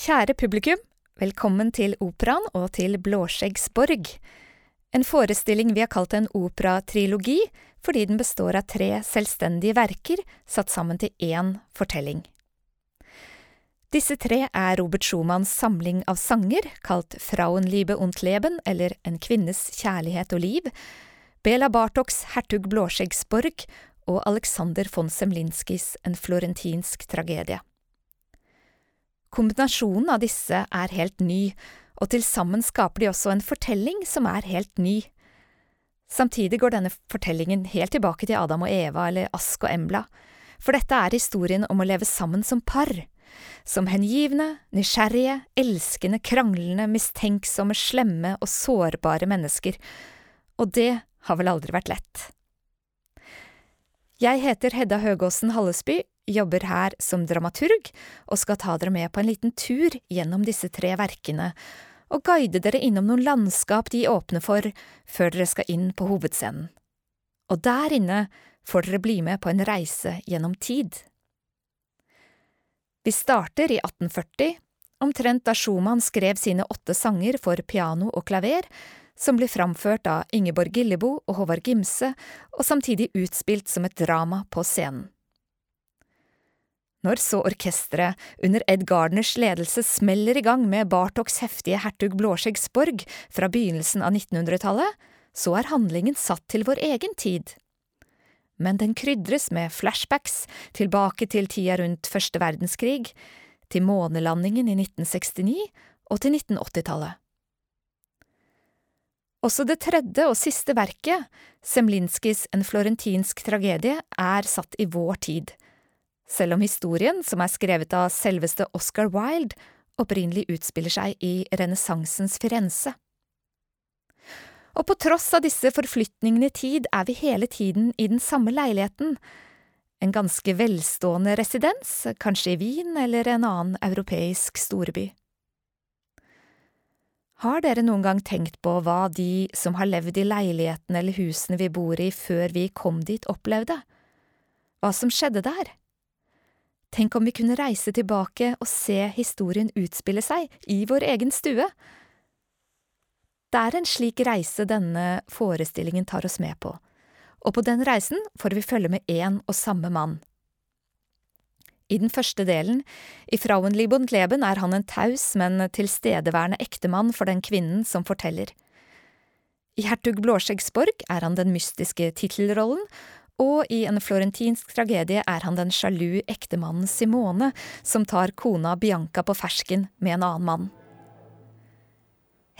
Kjære publikum, velkommen til Operaen og til Blåskjeggsborg. En forestilling vi har kalt en operatrilogi fordi den består av tre selvstendige verker satt sammen til én fortelling. Disse tre er Robert Schumanns samling av sanger, kalt Frauenliebe und Leben, eller En kvinnes kjærlighet og liv, Bela Bartoks Hertug Blåskjeggsborg og Alexander von Semlinskis En florentinsk tragedie. Kombinasjonen av disse er helt ny, og til sammen skaper de også en fortelling som er helt ny. Samtidig går denne fortellingen helt tilbake til Adam og Eva eller Ask og Embla, for dette er historien om å leve sammen som par, som hengivne, nysgjerrige, elskende, kranglende, mistenksomme, slemme og sårbare mennesker, og det har vel aldri vært lett. Jeg heter Hedda Høgåsen Hallesby, jobber her som dramaturg og skal ta dere med på en liten tur gjennom disse tre verkene og guide dere innom noen landskap de åpner for før dere skal inn på hovedscenen. Og der inne får dere bli med på en reise gjennom tid. Vi starter i 1840, omtrent da Schumann skrev sine åtte sanger for piano og klaver, som blir framført av Ingeborg Gillebo og Håvard Gimse, og samtidig utspilt som et drama på scenen. Når så orkesteret, under Ed Gardners ledelse, smeller i gang med Bartoks heftige Hertug Blåskjeggsborg fra begynnelsen av 1900-tallet, så er handlingen satt til vår egen tid. Men den krydres med flashbacks tilbake til tida rundt første verdenskrig, til månelandingen i 1969 og til 1980-tallet. Også det tredje og siste verket, Semlinskis En florentinsk tragedie, er satt i vår tid selv om historien, som er skrevet av selveste Oscar Wilde, opprinnelig utspiller seg i renessansens Firenze. Og på tross av disse forflytningene i tid er vi hele tiden i den samme leiligheten, en ganske velstående residens, kanskje i Wien eller en annen europeisk storby. Har dere noen gang tenkt på hva de som har levd i leilighetene eller husene vi bor i før vi kom dit, opplevde? Hva som skjedde der? Tenk om vi kunne reise tilbake og se historien utspille seg i vår egen stue? Det er en slik reise denne forestillingen tar oss med på, og på den reisen får vi følge med én og samme mann. I den første delen, i Frauenlieb und Leben, er han en taus, men tilstedeværende ektemann for den kvinnen som forteller. I Hertug Blåskjeggsborg er han den mystiske tittelrollen, og i en florentinsk tragedie er han den sjalu ektemannen Simone som tar kona Bianca på fersken med en annen mann.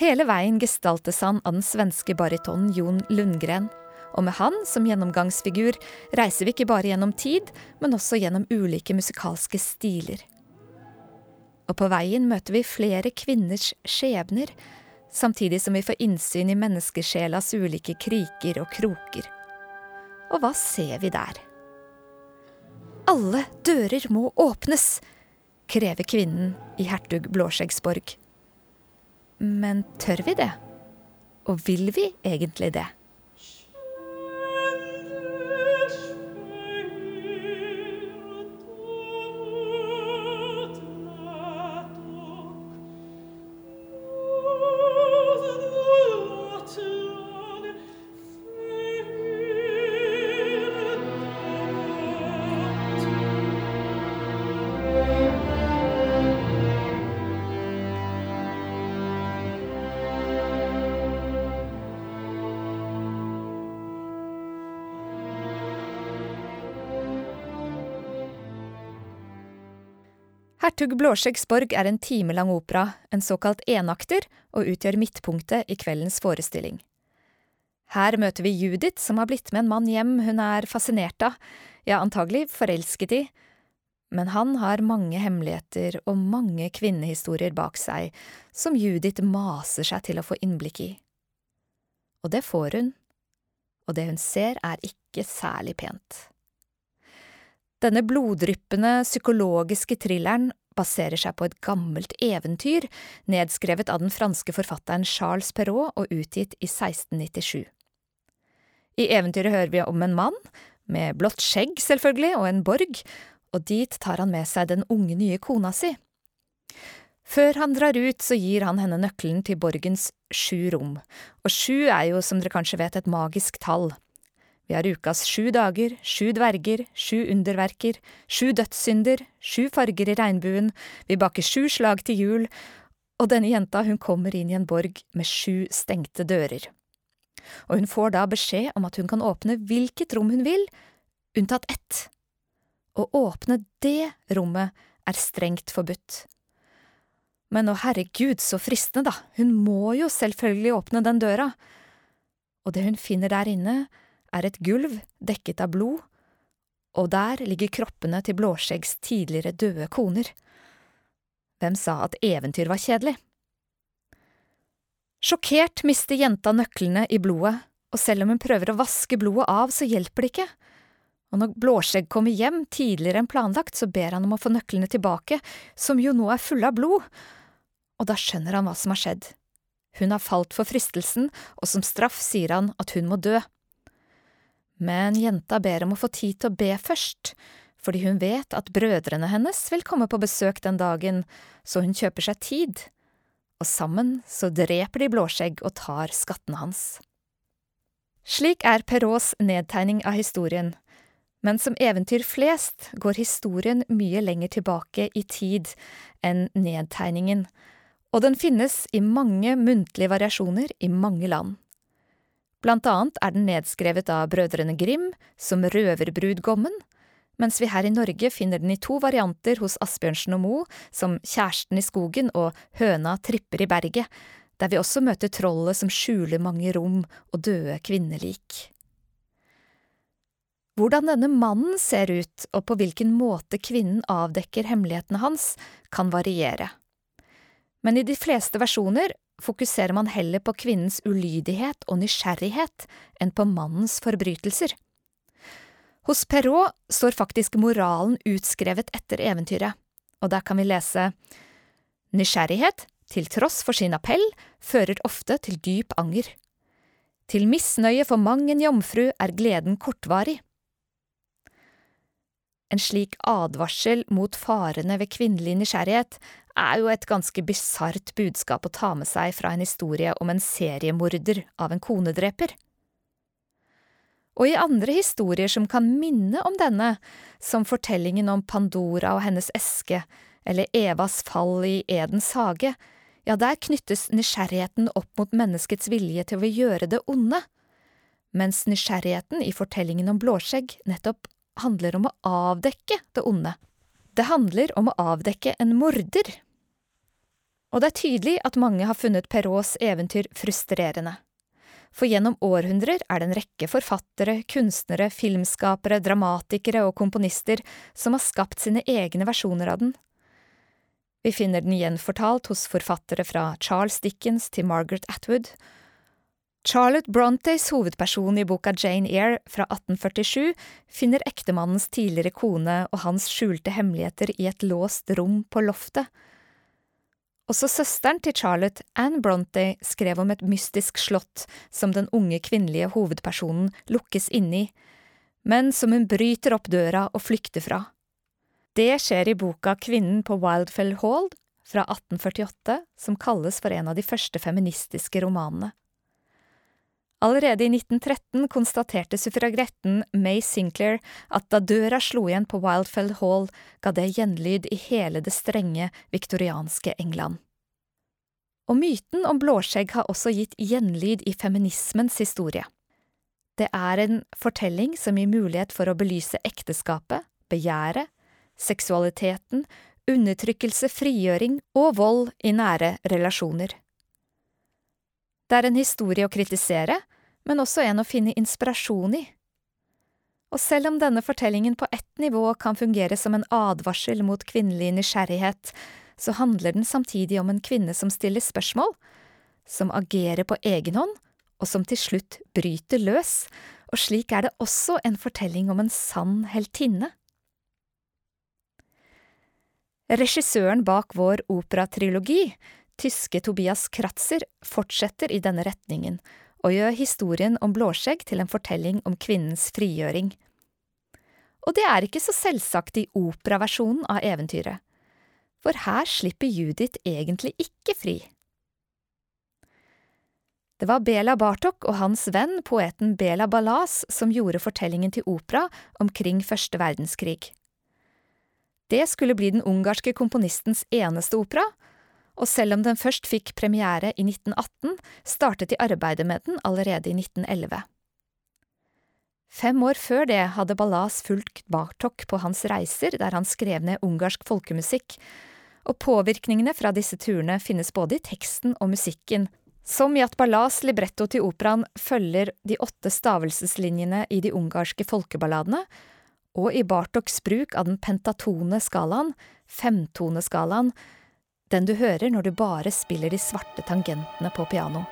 Hele veien gestaltes han av den svenske baritonen Jon Lundgren, og med han som gjennomgangsfigur reiser vi ikke bare gjennom tid, men også gjennom ulike musikalske stiler. Og på veien møter vi flere kvinners skjebner, samtidig som vi får innsyn i menneskesjelas ulike kriker og kroker. Og hva ser vi der? Alle dører må åpnes, krever kvinnen i hertug Blåskjeggsborg. Men tør vi det? Og vil vi egentlig det? Hertug Blåskjeggsborg er en timelang opera, en såkalt enakter, og utgjør midtpunktet i kveldens forestilling. Her møter vi Judith, som har blitt med en mann hjem hun er fascinert av, ja, antagelig forelsket i, men han har mange hemmeligheter og mange kvinnehistorier bak seg som Judith maser seg til å få innblikk i. Og det får hun, og det hun ser er ikke særlig pent. Denne bloddryppende psykologiske thrilleren baserer seg på et gammelt eventyr nedskrevet av den franske forfatteren Charles Perrault og utgitt i 1697. I eventyret hører vi om en mann, med blått skjegg selvfølgelig, og en borg, og dit tar han med seg den unge nye kona si. Før han drar ut, så gir han henne nøkkelen til borgens sju rom, og sju er jo, som dere kanskje vet, et magisk tall. Vi har ukas sju dager, sju dverger, sju underverker, sju dødssynder, sju farger i regnbuen, vi baker sju slag til jul, og denne jenta hun kommer inn i en borg med sju stengte dører. Og hun får da beskjed om at hun kan åpne hvilket rom hun vil, unntatt ett. Å åpne det rommet er strengt forbudt. Men å herregud, så fristende, da, hun må jo selvfølgelig åpne den døra. Og det hun finner der inne, er et gulv dekket av blod, og der ligger kroppene til Blåskjeggs tidligere døde koner. Hvem sa at eventyr var kjedelig? Sjokkert mister jenta nøklene i blodet, og selv om hun prøver å vaske blodet av, så hjelper det ikke. Og når Blåskjegg kommer hjem tidligere enn planlagt, så ber han om å få nøklene tilbake, som jo nå er fulle av blod, og da skjønner han hva som har skjedd. Hun har falt for fristelsen, og som straff sier han at hun må dø. Men jenta ber om å få tid til å be først, fordi hun vet at brødrene hennes vil komme på besøk den dagen, så hun kjøper seg tid, og sammen så dreper de Blåskjegg og tar skattene hans. Slik er Perraults nedtegning av historien, men som eventyr flest går historien mye lenger tilbake i tid enn nedtegningen, og den finnes i mange muntlige variasjoner i mange land. Blant annet er den nedskrevet av brødrene Grim som Røverbrudgommen, mens vi her i Norge finner den i to varianter hos Asbjørnsen og Moe, som Kjæresten i skogen og Høna tripper i berget, der vi også møter trollet som skjuler mange rom og døde kvinnelik. Hvordan denne mannen ser ut, og på hvilken måte kvinnen avdekker hemmelighetene hans, kan variere men i de fleste versjoner fokuserer man heller på kvinnens ulydighet og nysgjerrighet enn på mannens forbrytelser. Hos Perrault står faktisk moralen utskrevet etter eventyret, og der kan vi lese Nysgjerrighet, til tross for sin appell, fører ofte til dyp anger. Til misnøye for mang en jomfru er gleden kortvarig. En slik advarsel mot farene ved kvinnelig nysgjerrighet er jo et ganske bisart budskap å ta med seg fra en historie om en seriemorder av en konedreper. Og i andre historier som kan minne om denne, som fortellingen om Pandora og hennes eske, eller Evas fall i Edens hage, ja, der knyttes nysgjerrigheten opp mot menneskets vilje til å gjøre det onde, mens nysgjerrigheten i fortellingen om Blåskjegg nettopp handler om å avdekke det onde. Det handler om å avdekke en morder. Og det er tydelig at mange har funnet Perraults eventyr frustrerende. For gjennom århundrer er det en rekke forfattere, kunstnere, filmskapere, dramatikere og komponister som har skapt sine egne versjoner av den. Vi finner den gjenfortalt hos forfattere fra Charles Dickens til Margaret Atwood, Charlotte Brontes hovedperson i boka Jane Eyre fra 1847 finner ektemannens tidligere kone og hans skjulte hemmeligheter i et låst rom på loftet. Også søsteren til Charlotte, Anne Bronte, skrev om et mystisk slott som den unge kvinnelige hovedpersonen lukkes inne i, men som hun bryter opp døra og flykter fra. Det skjer i boka Kvinnen på Wildfell Hall fra 1848, som kalles for en av de første feministiske romanene. Allerede i 1913 konstaterte suffragetten May Sinclair at da døra slo igjen på Wildfell Hall, ga det gjenlyd i hele det strenge viktorianske England. Og myten om blåskjegg har også gitt gjenlyd i feminismens historie. Det er en fortelling som gir mulighet for å belyse ekteskapet, begjæret, seksualiteten, undertrykkelse, frigjøring og vold i nære relasjoner. Det er en historie å kritisere, men også en å finne inspirasjon i. Og selv om denne fortellingen på ett nivå kan fungere som en advarsel mot kvinnelig nysgjerrighet, så handler den samtidig om en kvinne som stiller spørsmål, som agerer på egen hånd, og som til slutt bryter løs, og slik er det også en fortelling om en sann heltinne. Regissøren bak vår operatrilogi, tyske Tobias Kratzer fortsetter i denne retningen og gjør historien om Blåskjegg til en fortelling om kvinnens frigjøring. Og det er ikke så selvsagt i operaversjonen av eventyret. For her slipper Judith egentlig ikke fri. Det var Bela Bartok og hans venn, poeten Bela Balas, som gjorde fortellingen til opera omkring første verdenskrig. Det skulle bli den ungarske komponistens eneste opera, og selv om den først fikk premiere i 1918, startet de arbeidet med den allerede i 1911. Fem år før det hadde Ballas fulgt Bartok på hans reiser der han skrev ned ungarsk folkemusikk, og påvirkningene fra disse turene finnes både i teksten og musikken, som i at Ballas libretto til operaen følger de åtte stavelseslinjene i de ungarske folkeballadene, og i Bartoks bruk av den pentatone skalaen, femtoneskalaen, den du hører når du bare spiller de svarte tangentene på piano.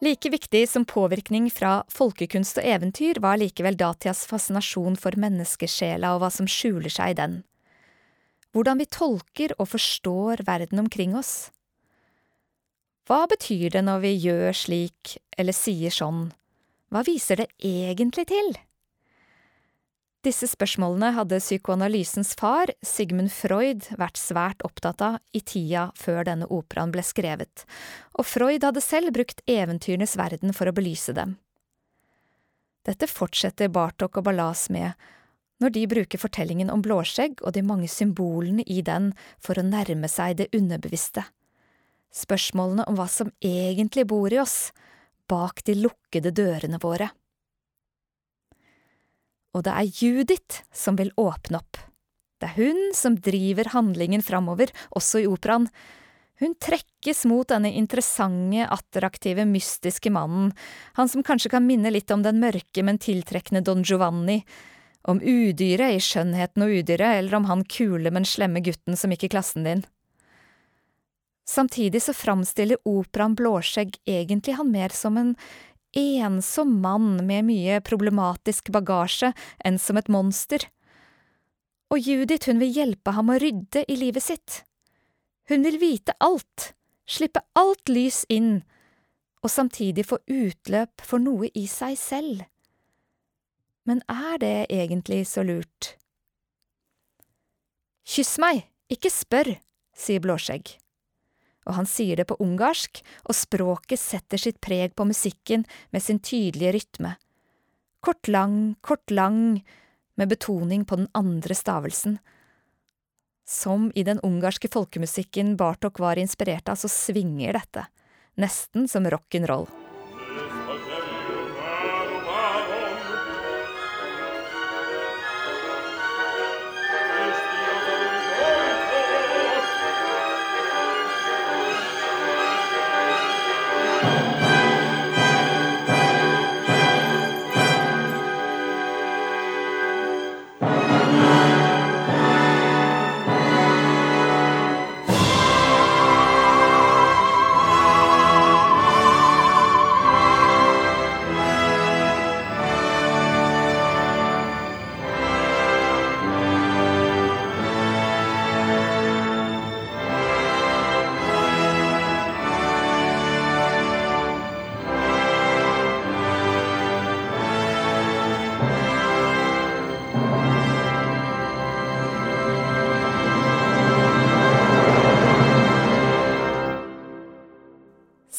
Like viktig som påvirkning fra folkekunst og eventyr var likevel datidas fascinasjon for menneskesjela og hva som skjuler seg i den. Hvordan vi tolker og forstår verden omkring oss. Hva betyr det når vi gjør slik eller sier sånn, hva viser det egentlig til? Disse spørsmålene hadde psykoanalysens far, Sigmund Freud, vært svært opptatt av i tida før denne operaen ble skrevet, og Freud hadde selv brukt eventyrenes verden for å belyse dem. Dette fortsetter Bartok og Ballas med når de bruker fortellingen om Blåskjegg og de mange symbolene i den for å nærme seg det underbevisste. Spørsmålene om hva som egentlig bor i oss, bak de lukkede dørene våre og det er Judith som vil åpne opp. Det er hun som driver handlingen framover, også i operaen. Hun trekkes mot denne interessante, attraktive, mystiske mannen, han som kanskje kan minne litt om den mørke, men tiltrekkende Don Giovanni, om udyret i Skjønnheten og udyret, eller om han kule, men slemme gutten som gikk i klassen din. Samtidig så framstiller operaen Blåskjegg egentlig han mer som en ensom mann med mye problematisk bagasje enn som et monster. Og Judith, hun vil hjelpe ham å rydde i livet sitt. Hun vil vite alt, slippe alt lys inn, og samtidig få utløp for noe i seg selv. Men er det egentlig så lurt? Kyss meg, ikke spør, sier Blåskjegg og han sier det på ungarsk, og språket setter sitt preg på musikken med sin tydelige rytme. Kort lang, kort lang, med betoning på den andre stavelsen. Som i den ungarske folkemusikken Bartok var inspirert av, så svinger dette, nesten som rock'n'roll.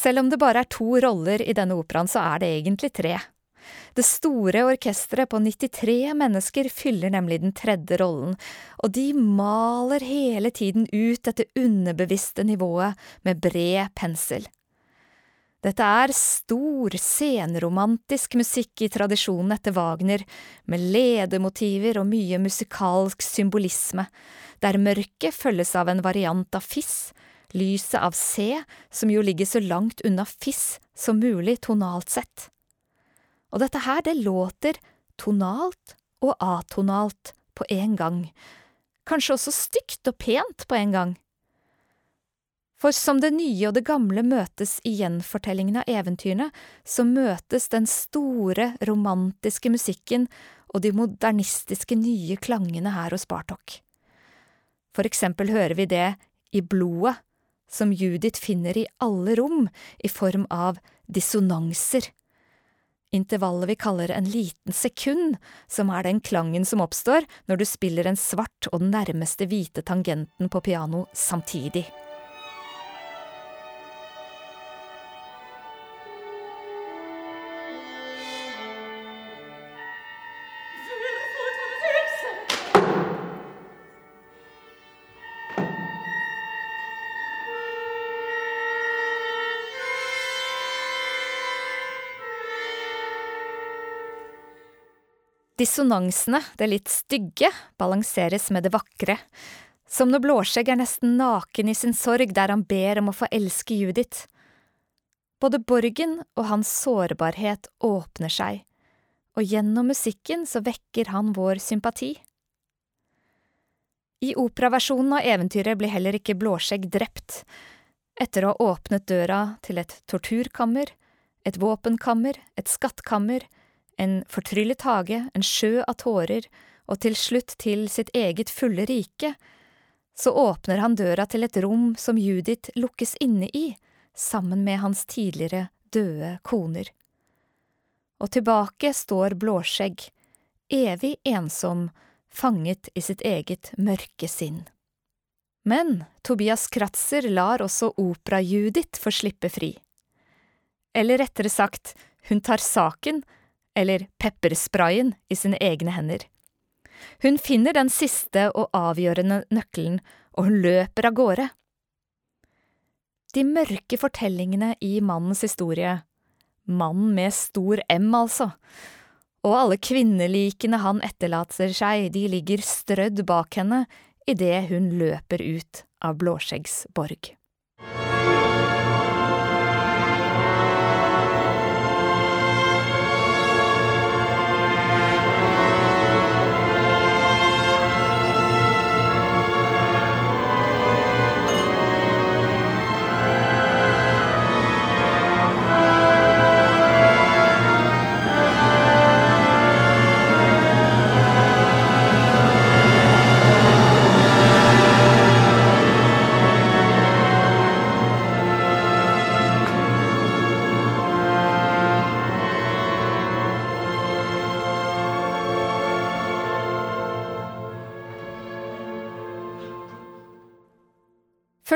Selv om det bare er to roller i denne operaen, så er det egentlig tre. Det store orkesteret på 93 mennesker fyller nemlig den tredje rollen, og de maler hele tiden ut dette underbevisste nivået med bred pensel. Dette er stor, senromantisk musikk i tradisjonen etter Wagner, med ledemotiver og mye musikalsk symbolisme, der mørket følges av en variant av fiss, lyset av C, som jo ligger så langt unna fiss som mulig tonalt sett. Og dette her, det låter tonalt og atonalt på en gang, kanskje også stygt og pent på en gang. For som det nye og det gamle møtes i gjenfortellingen av eventyrene, så møtes den store, romantiske musikken og de modernistiske nye klangene her hos Bartok. For eksempel hører vi det i blodet som Judith finner i alle rom i form av dissonanser. intervallet vi kaller en liten sekund, som er den klangen som oppstår når du spiller en svart og den nærmeste hvite tangenten på piano samtidig. Dissonansene, det litt stygge, balanseres med det vakre, som når Blåskjegg er nesten naken i sin sorg der han ber om å få elske Judith. Både Borgen og hans sårbarhet åpner seg, og gjennom musikken så vekker han vår sympati. I operaversjonen av eventyret blir heller ikke Blåskjegg drept. Etter å ha åpnet døra til et torturkammer, et våpenkammer, et skattkammer, en fortryllet hage, en sjø av tårer, og til slutt til sitt eget fulle rike, så åpner han døra til et rom som Judith lukkes inne i, sammen med hans tidligere døde koner. Og tilbake står Blåskjegg, evig ensom, fanget i sitt eget mørke sinn. Men Tobias Kratzer lar også Opera-Judith få slippe fri. Eller rettere sagt, hun tar saken eller peppersprayen, i sine egne hender. Hun finner den siste og avgjørende nøkkelen, og hun løper av gårde. De mørke fortellingene i mannens historie, mannen med stor M, altså, og alle kvinnelikene han etterlater seg, de ligger strødd bak henne idet hun løper ut av Blåskjeggs borg.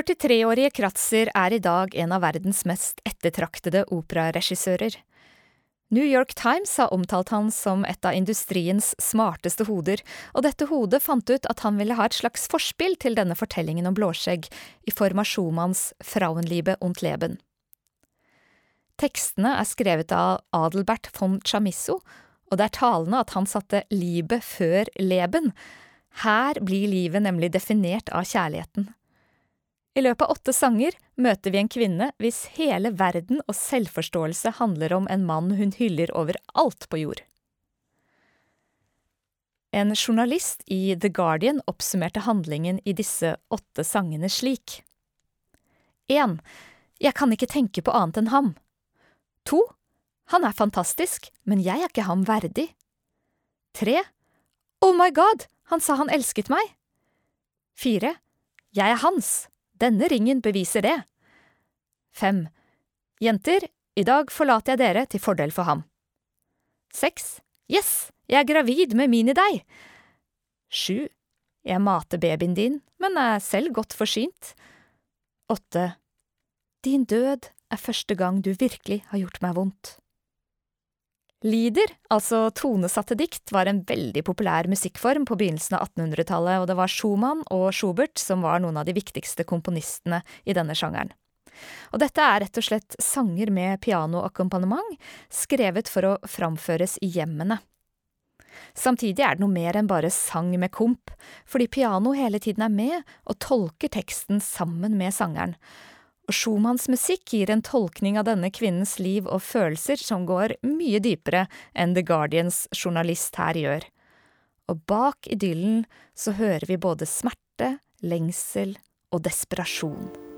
43-årige Kratzer er i dag en av verdens mest ettertraktede operaregissører. New York Times har omtalt han som et av industriens smarteste hoder, og dette hodet fant ut at han ville ha et slags forspill til denne fortellingen om Blåskjegg, i form av Schumanns Frauenliebe und Leben. Tekstene er skrevet av Adelbert von Chamisso, og det er talende at han satte livet før leben. Her blir livet nemlig definert av kjærligheten. I løpet av åtte sanger møter vi en kvinne hvis hele verden og selvforståelse handler om en mann hun hyller over alt på jord. En journalist i The Guardian oppsummerte handlingen i disse åtte sangene slik. 1. Jeg kan ikke tenke på annet enn ham. 2. Han er fantastisk, men jeg er ikke ham verdig. 3. Oh my god, han sa han elsket meg. 4. Jeg er hans. Denne ringen beviser det. Fem. Jenter, i dag forlater jeg dere til fordel for ham. Seks. Yes, jeg er gravid med Mini-deg. Sju. Jeg mater babyen din, men er selv godt forsynt. Åtte. Din død er første gang du virkelig har gjort meg vondt. Lieder, altså tonesatte dikt, var en veldig populær musikkform på begynnelsen av 1800-tallet, og det var Schumann og Schubert som var noen av de viktigste komponistene i denne sjangeren. Og dette er rett og slett sanger med pianoakkompagnement, skrevet for å framføres i hjemmene. Samtidig er det noe mer enn bare sang med komp, fordi piano hele tiden er med og tolker teksten sammen med sangeren, og Schumanns musikk gir en tolkning av denne kvinnens liv og følelser som går mye dypere enn The Guardians journalist her gjør. Og bak idyllen så hører vi både smerte, lengsel og desperasjon.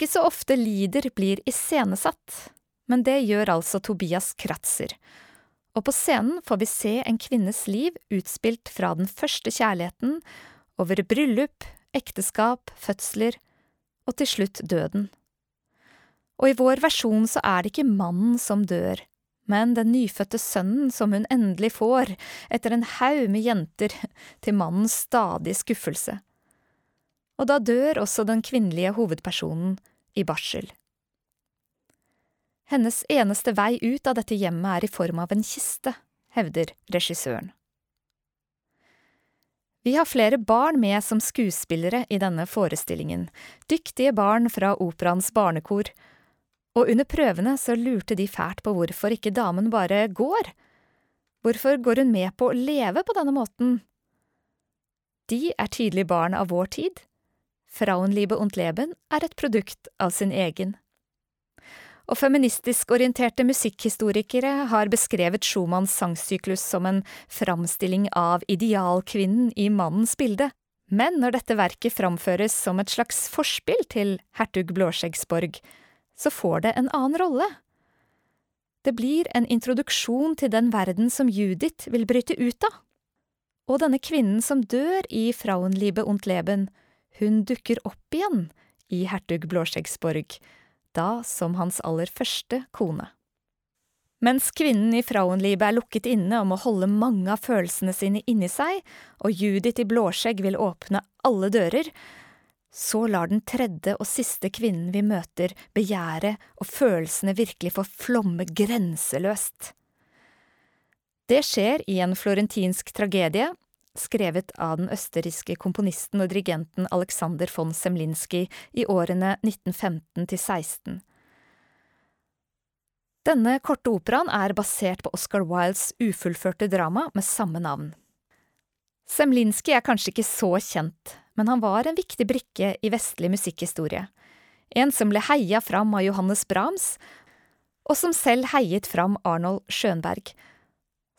Ikke så ofte lider blir iscenesatt, men det gjør altså Tobias Kratzer. Og på scenen får vi se en kvinnes liv utspilt fra den første kjærligheten, over bryllup, ekteskap, fødsler og til slutt døden. Og i vår versjon så er det ikke mannen som dør, men den nyfødte sønnen som hun endelig får etter en haug med jenter, til mannens stadige skuffelse. Og da dør også den kvinnelige hovedpersonen i barsel. Hennes eneste vei ut av dette hjemmet er i form av en kiste, hevder regissøren. Vi har flere barn med som skuespillere i denne forestillingen, dyktige barn fra operaens barnekor, og under prøvene så lurte de fælt på hvorfor ikke damen bare går. Hvorfor går hun med på å leve på denne måten? De er tydelig barn av vår tid. Frauenliebe und Leben er et produkt av sin egen. Og feministisk orienterte musikkhistorikere har beskrevet Schumanns sangsyklus som en framstilling av idealkvinnen i mannens bilde, men når dette verket framføres som et slags forspill til hertug Blåskjeggsborg, så får det en annen rolle. Det blir en introduksjon til den verden som Judith vil bryte ut av. Og denne kvinnen som dør i Frauenliebe und Leben, hun dukker opp igjen i hertug Blåskjeggsborg, da som hans aller første kone. Mens kvinnen i Frauenliebe er lukket inne og må holde mange av følelsene sine inni seg, og Judith i blåskjegg vil åpne alle dører, så lar den tredje og siste kvinnen vi møter, begjæret og følelsene virkelig få flomme grenseløst. Det skjer i en florentinsk tragedie, skrevet av den østerrikske komponisten og dirigenten Alexander von Semlinski i årene 1915 til 16. Denne korte operaen er basert på Oscar Wildes ufullførte drama med samme navn. Semlinski er kanskje ikke så kjent, men han var en viktig brikke i vestlig musikkhistorie. En som ble heia fram av Johannes Brahms, og som selv heiet fram Arnold Schönberg,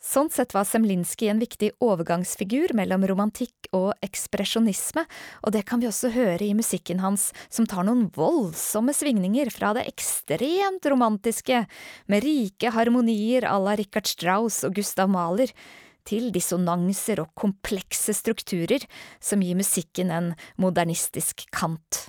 Sånn sett var Semlinski en viktig overgangsfigur mellom romantikk og ekspresjonisme, og det kan vi også høre i musikken hans, som tar noen voldsomme svingninger fra det ekstremt romantiske, med rike harmonier à la Richard Strauss og Gustav Mahler, til dissonanser og komplekse strukturer som gir musikken en modernistisk kant.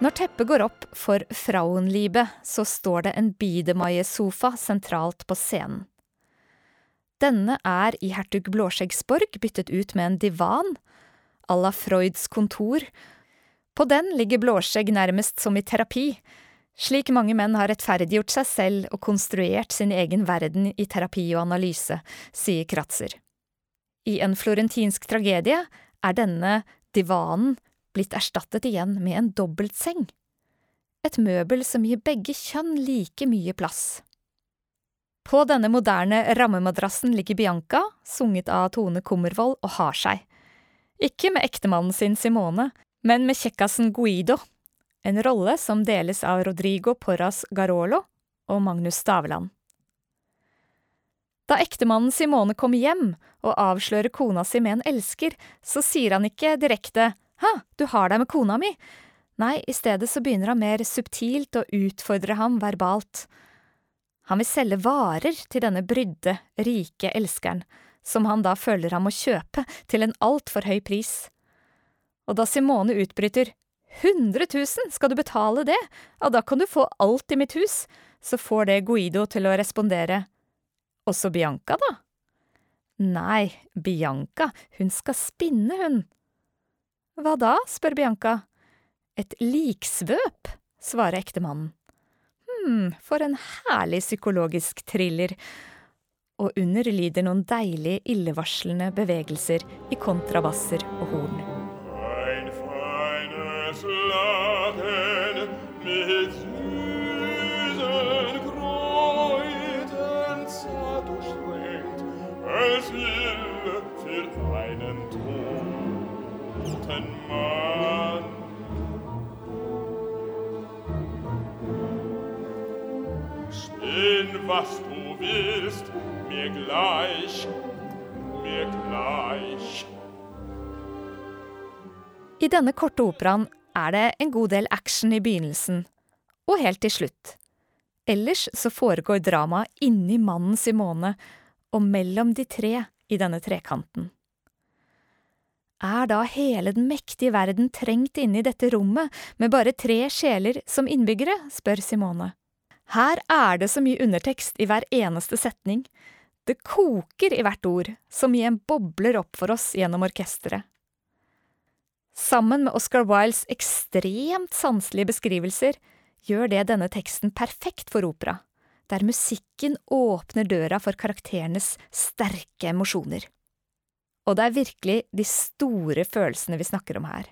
Når teppet går opp for Frauenliebe, så står det en Biedermeier-sofa sentralt på scenen. Denne er i hertug Blåskjeggsborg byttet ut med en divan, à la Freuds kontor. På den ligger Blåskjegg nærmest som i terapi, slik mange menn har rettferdiggjort seg selv og konstruert sin egen verden i terapi og analyse, sier Kratzer. I en florentinsk tragedie er denne divanen blitt erstattet igjen med en dobbeltseng. Et møbel som gir begge kjønn like mye plass. På denne moderne rammemadrassen ligger Bianca, sunget av Tone Kummervold, og har seg. Ikke med ektemannen sin Simone, men med kjekkasen Guido, en rolle som deles av Rodrigo Porras Garolo og Magnus Stavland. Da ektemannen Simone kommer hjem og avslører kona si med en elsker, så sier han ikke direkte Hæ, du har deg med kona mi? Nei, i stedet så begynner han mer subtilt å utfordre ham verbalt. Han vil selge varer til denne brydde, rike elskeren, som han da føler han må kjøpe til en altfor høy pris. Og da Simone utbryter hundre tusen, skal du betale det, ja da kan du få alt i mitt hus, så får det Guido til å respondere, også Bianca, da? Nei, Bianca, hun skal spinne, hun. Hva da, spør Bianca. Et liksvøp, svarer ektemannen. Hm, for en herlig psykologisk thriller. Og under lyder noen deilige, illevarslende bevegelser i kontrabasser og horn. Was du willst, mir gleich, mir gleich. I denne korte operaen er det en god del action i begynnelsen, og helt til slutt. Ellers så foregår dramaet inni mannen Simone og mellom de tre i denne trekanten. Er da hele den mektige verden trengt inne i dette rommet med bare tre sjeler som innbyggere, spør Simone. Her er det så mye undertekst i hver eneste setning. Det koker i hvert ord, som i en bobler opp for oss gjennom orkesteret. Sammen med Oscar Wildes ekstremt sanselige beskrivelser gjør det denne teksten perfekt for opera, der musikken åpner døra for karakterenes sterke emosjoner. Og det er virkelig de store følelsene vi snakker om her.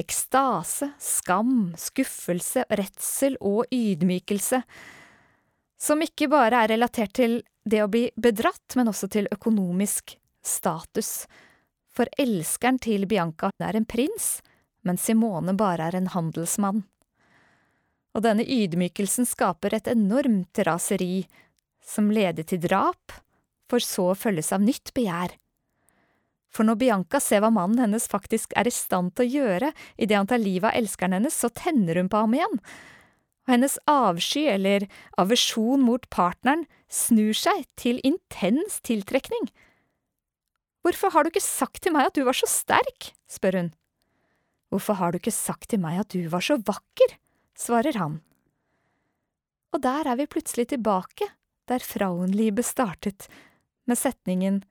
Ekstase, skam, skuffelse, redsel og ydmykelse, som ikke bare er relatert til det å bli bedratt, men også til økonomisk status, for elskeren til Bianca er en prins, mens Simone bare er en handelsmann. Og denne ydmykelsen skaper et enormt raseri, som leder til drap, for så følges av nytt begjær. For når Bianca ser hva mannen hennes faktisk er i stand til å gjøre idet han tar livet av elskeren hennes, så tenner hun på ham igjen, og hennes avsky eller aversjon mot partneren snur seg til intens tiltrekning. Hvorfor har du ikke sagt til meg at du var så sterk? spør hun. Hvorfor har du ikke sagt til meg at du var så vakker? svarer han. Og der er vi plutselig tilbake, der Frauenliebe startet, med setningen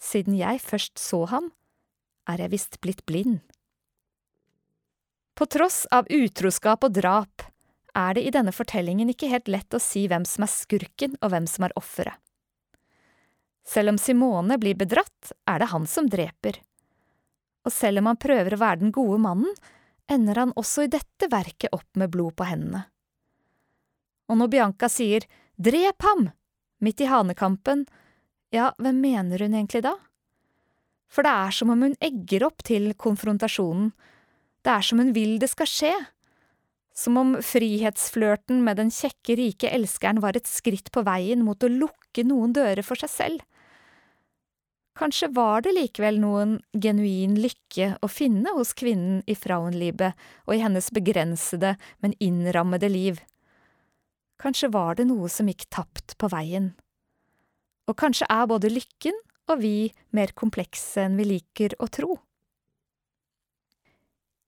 Siden jeg først så ham, er jeg visst blitt blind. På tross av utroskap og drap er det i denne fortellingen ikke helt lett å si hvem som er skurken og hvem som er offeret. Selv om Simone blir bedratt, er det han som dreper. Og selv om han prøver å være den gode mannen, ender han også i dette verket opp med blod på hendene. Og når Bianca sier drep ham, midt i hanekampen, ja, hvem mener hun egentlig da? For det er som om hun egger opp til konfrontasjonen, det er som hun vil det skal skje, som om frihetsflørten med den kjekke, rike elskeren var et skritt på veien mot å lukke noen dører for seg selv. Kanskje var det likevel noen genuin lykke å finne hos kvinnen i Frauenliebe og i hennes begrensede, men innrammede liv. Kanskje var det noe som gikk tapt på veien. Og kanskje er både lykken og vi mer komplekse enn vi liker å tro.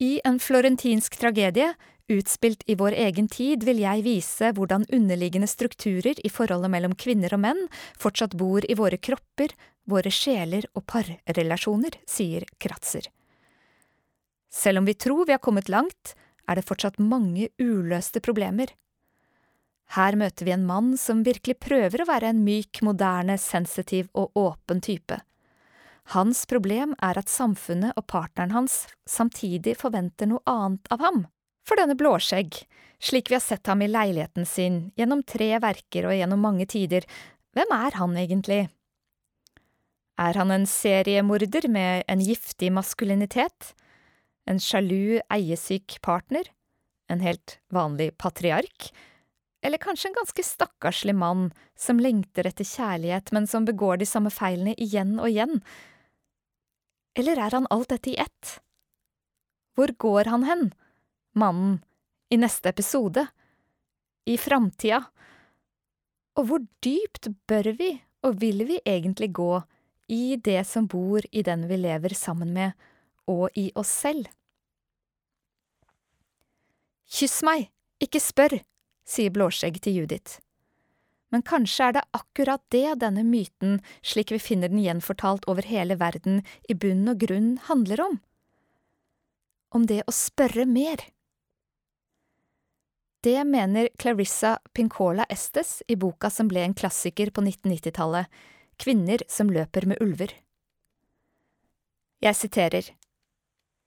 I en florentinsk tragedie, utspilt i vår egen tid, vil jeg vise hvordan underliggende strukturer i forholdet mellom kvinner og menn fortsatt bor i våre kropper, våre sjeler og parrelasjoner, sier Kratzer. Selv om vi tror vi har kommet langt, er det fortsatt mange uløste problemer. Her møter vi en mann som virkelig prøver å være en myk, moderne, sensitiv og åpen type. Hans problem er at samfunnet og partneren hans samtidig forventer noe annet av ham. For denne Blåskjegg, slik vi har sett ham i leiligheten sin gjennom tre verker og gjennom mange tider, hvem er han egentlig? Er han en seriemorder med en giftig maskulinitet? En sjalu, eiesyk partner? En helt vanlig patriark? Eller kanskje en ganske stakkarslig mann som lengter etter kjærlighet, men som begår de samme feilene igjen og igjen? Eller er han alt dette i ett? Hvor går han hen, mannen, i neste episode? I framtida? Og hvor dypt bør vi og vil vi egentlig gå i det som bor i den vi lever sammen med, og i oss selv? Kyss meg, ikke spør, sier Blåskjegg til Judith. Men kanskje er det akkurat det denne myten, slik vi finner den gjenfortalt over hele verden, i bunn og grunn handler om? Om det å spørre mer. Det mener Clarissa Pincola Estes i boka som ble en klassiker på 1990-tallet, Kvinner som løper med ulver. Jeg siterer.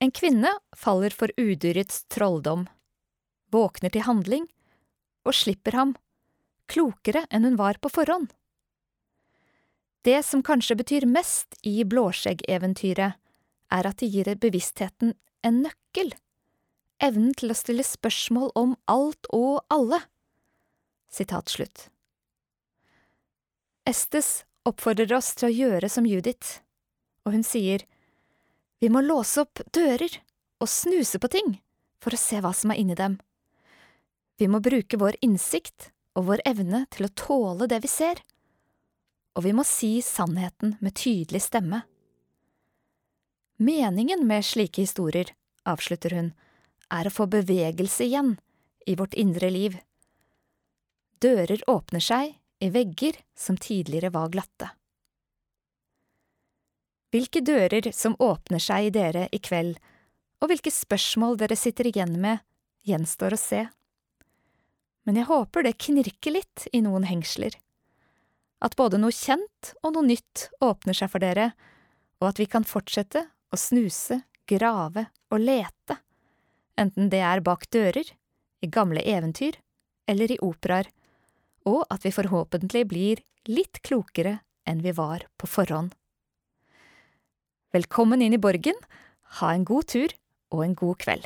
En kvinne faller for udyrets trolldom, våkner til handling og slipper ham, klokere enn hun var på forhånd. Det som kanskje betyr mest i Blåskjegg-eventyret, er at det gir bevisstheten en nøkkel, evnen til å stille spørsmål om alt og alle. Sitat slutt. Estes oppfordrer oss til å gjøre som Judith, og hun sier vi må låse opp dører og snuse på ting for å se hva som er inni dem. Vi må bruke vår innsikt og vår evne til å tåle det vi ser, og vi må si sannheten med tydelig stemme. Meningen med slike historier, avslutter hun, er å få bevegelse igjen i vårt indre liv. Dører åpner seg i vegger som tidligere var glatte. Hvilke dører som åpner seg i dere i kveld, og hvilke spørsmål dere sitter igjen med, gjenstår å se. Men jeg håper det knirker litt i noen hengsler. At både noe kjent og noe nytt åpner seg for dere, og at vi kan fortsette å snuse, grave og lete, enten det er bak dører, i gamle eventyr eller i operaer, og at vi forhåpentlig blir litt klokere enn vi var på forhånd. Velkommen inn i borgen, ha en god tur og en god kveld.